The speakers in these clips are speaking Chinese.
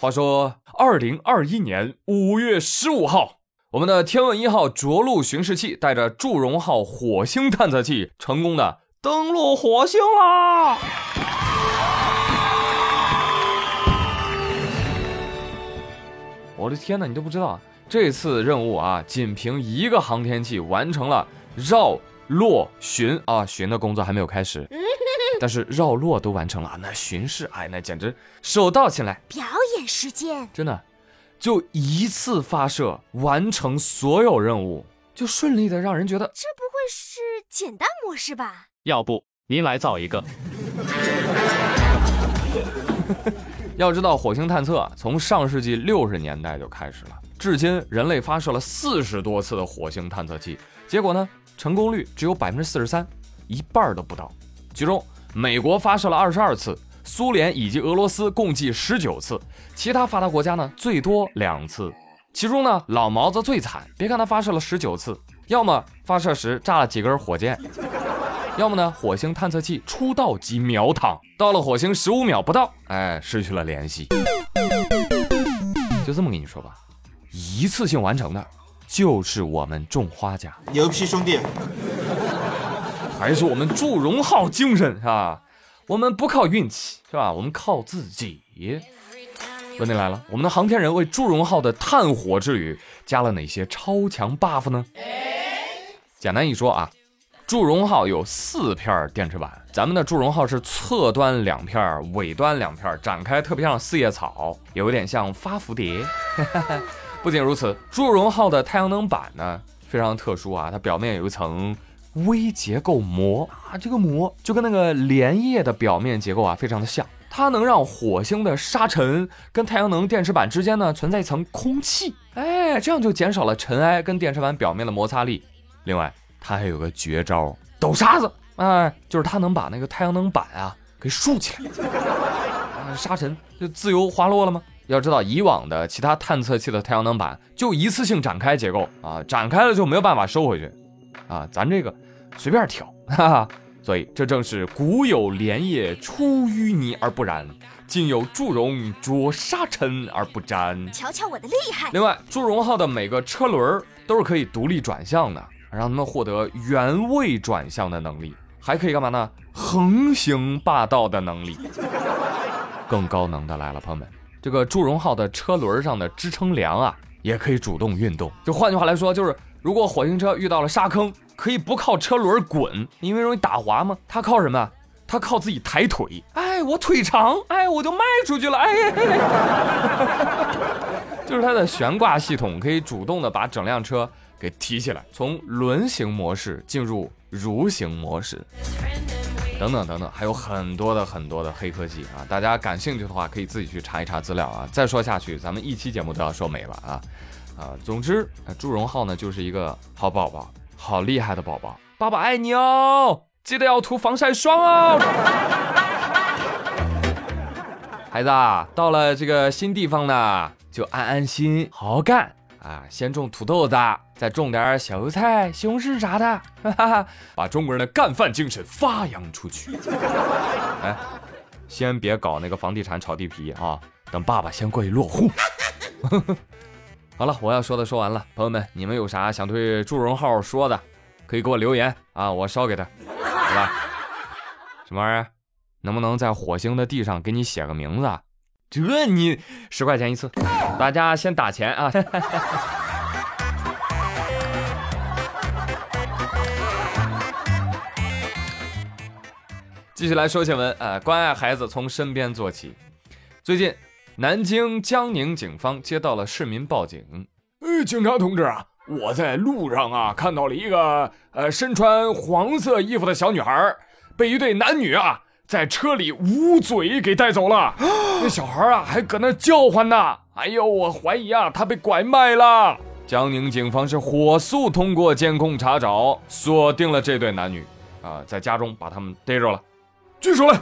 话说，二零二一年五月十五号，我们的天问一号着陆巡视器带着祝融号火星探测器成功的登陆火星啦！我的天哪，你都不知道，这次任务啊，仅凭一个航天器完成了绕、落、巡啊，巡的工作还没有开始，但是绕落都完成了，那巡视，哎，那简直手到擒来，表演时间，真的，就一次发射完成所有任务，就顺利的让人觉得这不会是简单模式吧？要不您来造一个？要知道，火星探测从上世纪六十年代就开始了，至今人类发射了四十多次的火星探测器，结果呢，成功率只有百分之四十三，一半都不到。其中，美国发射了二十二次，苏联以及俄罗斯共计十九次，其他发达国家呢最多两次。其中呢，老毛子最惨，别看他发射了十九次，要么发射时炸了几根火箭。要么呢？火星探测器出道即秒躺，到了火星十五秒不到，哎，失去了联系。就这么跟你说吧，一次性完成的，就是我们种花家。牛批兄弟，还是我们祝融号精神是吧？我们不靠运气是吧？我们靠自己。问题来了，我们的航天人为祝融号的探火之旅加了哪些超强 buff 呢？简单一说啊。祝融号有四片电池板，咱们的祝融号是侧端两片，尾端两片，展开特别像四叶草，有点像发蝴蝶。不仅如此，祝融号的太阳能板呢非常特殊啊，它表面有一层微结构膜啊，这个膜就跟那个莲叶的表面结构啊非常的像，它能让火星的沙尘跟太阳能电池板之间呢存在一层空气，哎，这样就减少了尘埃跟电池板表面的摩擦力。另外。它还有个绝招，抖沙子，哎，就是它能把那个太阳能板啊给竖起来，啊，沙尘就自由滑落了吗？要知道，以往的其他探测器的太阳能板就一次性展开结构啊，展开了就没有办法收回去，啊，咱这个随便挑，哈哈。所以这正是古有莲叶出淤泥而不染，今有祝融着沙尘而不沾。瞧瞧我的厉害！另外，祝融号的每个车轮都是可以独立转向的。让他们获得原位转向的能力，还可以干嘛呢？横行霸道的能力。更高能的来了，朋友们，这个祝融号的车轮上的支撑梁啊，也可以主动运动。就换句话来说，就是如果火星车遇到了沙坑，可以不靠车轮滚，因为容易打滑吗。它靠什么？它靠自己抬腿。哎，我腿长，哎，我就迈出去了。哎，就是它的悬挂系统可以主动的把整辆车。给提起来，从轮形模式进入蠕行模式，等等等等，还有很多的很多的黑科技啊！大家感兴趣的话，可以自己去查一查资料啊！再说下去，咱们一期节目都要说没了啊！啊，总之，祝融号呢就是一个好宝宝，好厉害的宝宝，爸爸爱你哦！记得要涂防晒霜哦！孩子啊，到了这个新地方呢，就安安心，好好干。啊，先种土豆子，再种点小油菜、西红柿啥的，哈哈，把中国人的干饭精神发扬出去。哎，先别搞那个房地产炒地皮啊，等爸爸先过去落户。好了，我要说的说完了，朋友们，你们有啥想对祝融号说的，可以给我留言啊，我捎给他，好吧？什么玩意儿？能不能在火星的地上给你写个名字？这你十块钱一次，大家先打钱啊！继续来说新闻啊，关爱孩子从身边做起。最近，南京江宁警方接到了市民报警，哎，警察同志啊，我在路上啊看到了一个呃身穿黄色衣服的小女孩，被一对男女啊。在车里捂嘴给带走了，那小孩啊还搁那叫唤呢。哎呦，我怀疑啊他被拐卖了。江宁警方是火速通过监控查找，锁定了这对男女，啊，在家中把他们逮着了。举手来，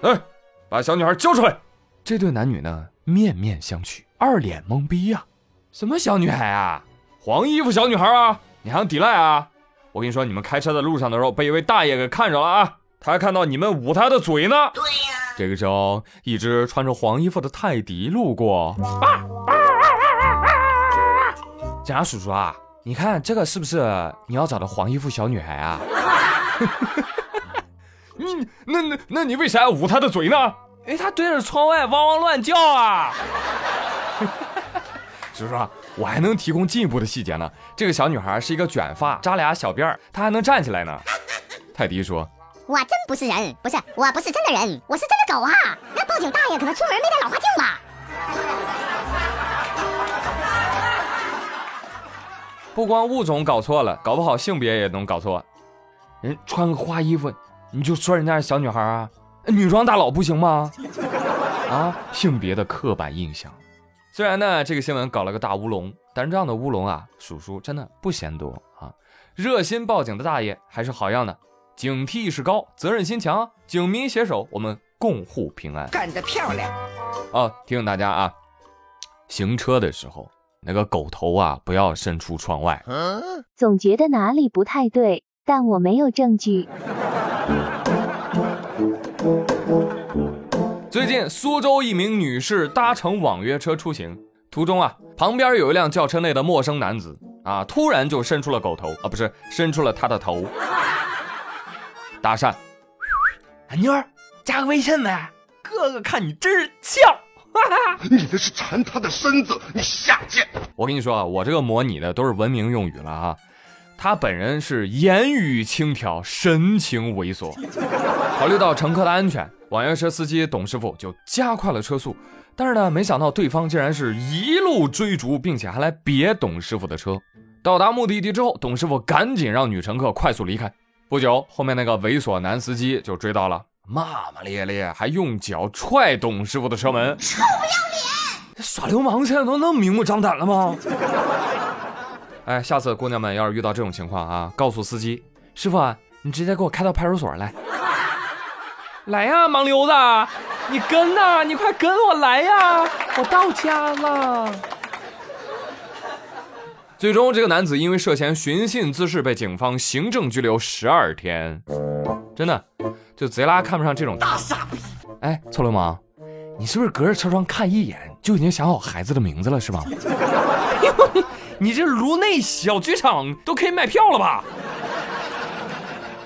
来，把小女孩交出来。这对男女呢面面相觑，二脸懵逼呀。什么小女孩啊？黄衣服小女孩啊？你还想抵赖啊？我跟你说，你们开车在路上的时候被一位大爷给看着了啊。他还看到你们捂他的嘴呢。对呀。这个时候，一只穿着黄衣服的泰迪路过。警察叔叔啊，你看这个是不是你要找的黄衣服小女孩啊？你那那那你为啥要捂她的嘴呢？因为她对着窗外汪汪乱叫啊！叔叔啊，我还能提供进一步的细节呢。这个小女孩是一个卷发，扎俩小辫儿，她还能站起来呢。泰迪说。我真不是人，不是，我不是真的人，我是真的狗啊！那报警大爷可能出门没带老花镜吧？不光物种搞错了，搞不好性别也能搞错。人穿个花衣服，你就说人家是小女孩啊？女装大佬不行吗？啊，性别的刻板印象。虽然呢，这个新闻搞了个大乌龙，但是这样的乌龙啊，叔叔真的不嫌多啊。热心报警的大爷还是好样的。警惕意识高，责任心强，警民携手，我们共护平安。干得漂亮！哦，提醒大家啊，行车的时候那个狗头啊，不要伸出窗外。总觉得哪里不太对，但我没有证据。最近，苏州一名女士搭乘网约车出行，途中啊，旁边有一辆轿车内的陌生男子啊，突然就伸出了狗头啊，不是伸出了他的头。搭讪，妞儿，加个微信呗。哥哥看你真是俏，你那是馋他的身子，你下贱。我跟你说啊，我这个模拟的都是文明用语了啊。他本人是言语轻佻，神情猥琐。考虑到乘客的安全，网约车司机董师傅就加快了车速。但是呢，没想到对方竟然是一路追逐，并且还来别董师傅的车。到达目的地之后，董师傅赶紧让女乘客快速离开。不久，后面那个猥琐男司机就追到了，骂骂咧咧，还用脚踹董师傅的车门。臭不要脸！耍流氓现在都那么明目张胆了吗？哎，下次姑娘们要是遇到这种情况啊，告诉司机师傅啊，你直接给我开到派出所来。来呀，盲流子，你跟呐，你快跟我来呀，我到家了。最终，这个男子因为涉嫌寻衅滋事被警方行政拘留十二天。真的，就贼拉看不上这种大傻逼！哎，臭流氓，你是不是隔着车窗看一眼就已经想好孩子的名字了，是吧？你这颅内小剧场都可以卖票了吧？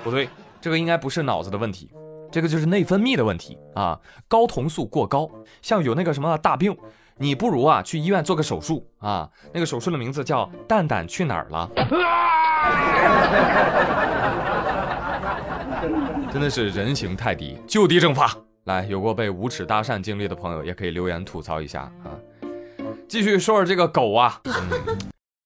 不对，这个应该不是脑子的问题，这个就是内分泌的问题啊，睾酮素过高，像有那个什么大病。你不如啊去医院做个手术啊，那个手术的名字叫“蛋蛋去哪儿了 ”。真的是人形泰迪，就地正法。来，有过被无耻搭讪经历的朋友，也可以留言吐槽一下啊。继续说说这个狗啊，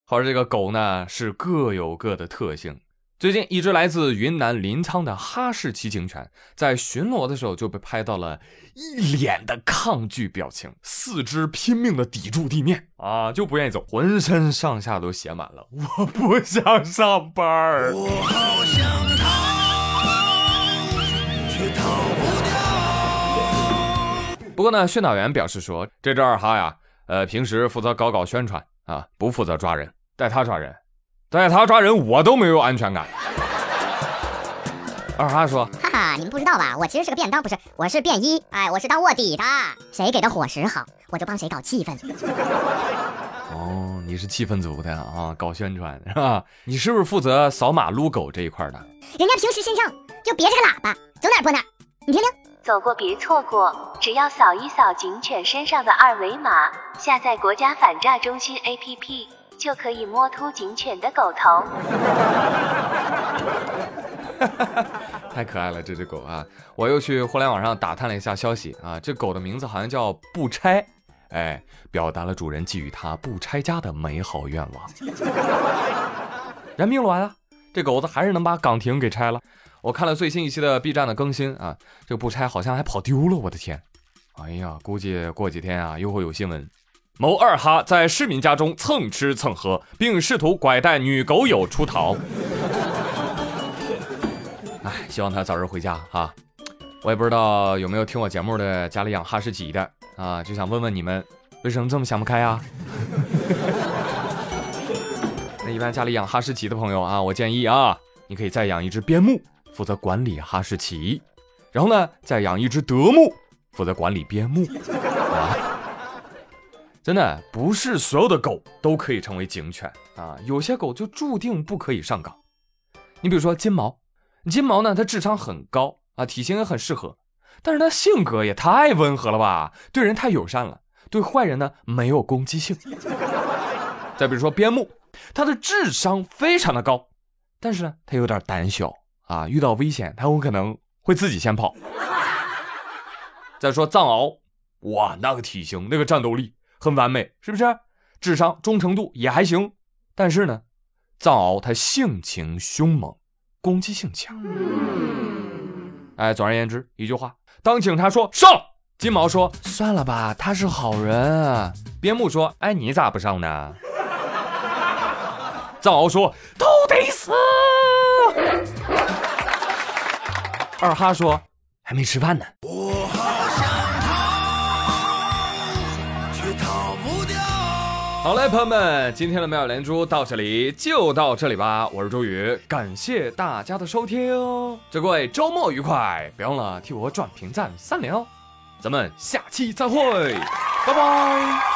话说这个狗呢是各有各的特性。最近，一只来自云南临沧的哈士奇警犬在巡逻的时候就被拍到了一脸的抗拒表情，四肢拼命的抵住地面啊，就不愿意走，浑身上下都写满了“我不想上班”。我好想逃，却逃不掉。不过呢，训导员表示说，这只二哈呀，呃，平时负责搞搞宣传啊，不负责抓人，带他抓人。带他抓人，我都没有安全感。二哈说：“哈哈，你们不知道吧？我其实是个便当，不是，我是便衣。哎，我是当卧底的。谁给的伙食好，我就帮谁搞气氛。哦，你是气氛组的啊，搞宣传是吧？你是不是负责扫码撸狗这一块的？人家平时身上就别着个喇叭，走哪播哪，你听听。走过别错过，只要扫一扫警犬身上的二维码，下载国家反诈中心 APP。”就可以摸秃警犬的狗头，太可爱了这只狗啊！我又去互联网上打探了一下消息啊，这狗的名字好像叫不拆，哎，表达了主人寄予它不拆家的美好愿望。人命卵啊！这狗子还是能把岗亭给拆了。我看了最新一期的 B 站的更新啊，这个不拆好像还跑丢了，我的天！哎呀，估计过几天啊又会有新闻。某二哈在市民家中蹭吃蹭喝，并试图拐带女狗友出逃。哎，希望他早日回家哈。我也不知道有没有听我节目的家里养哈士奇的啊，就想问问你们，为什么这么想不开啊？那一般家里养哈士奇的朋友啊，我建议啊，你可以再养一只边牧，负责管理哈士奇，然后呢，再养一只德牧，负责管理边牧啊。真的不是所有的狗都可以成为警犬啊，有些狗就注定不可以上岗。你比如说金毛，金毛呢，它智商很高啊，体型也很适合，但是它性格也太温和了吧，对人太友善了，对坏人呢没有攻击性。再比如说边牧，它的智商非常的高，但是呢，它有点胆小啊，遇到危险它有可能会自己先跑。再说藏獒，哇，那个体型，那个战斗力。很完美，是不是？智商、忠诚度也还行，但是呢，藏獒它性情凶猛，攻击性强。哎，总而言之，一句话，当警察说上，金毛说算了吧，他是好人。边牧说，哎，你咋不上呢？藏獒说都得死。二哈说还没吃饭呢。好嘞，朋友们，今天的妙连珠到这里就到这里吧。我是周宇，感谢大家的收听，祝各位周末愉快，别忘了替我转评赞三连哦。咱们下期再会，拜拜。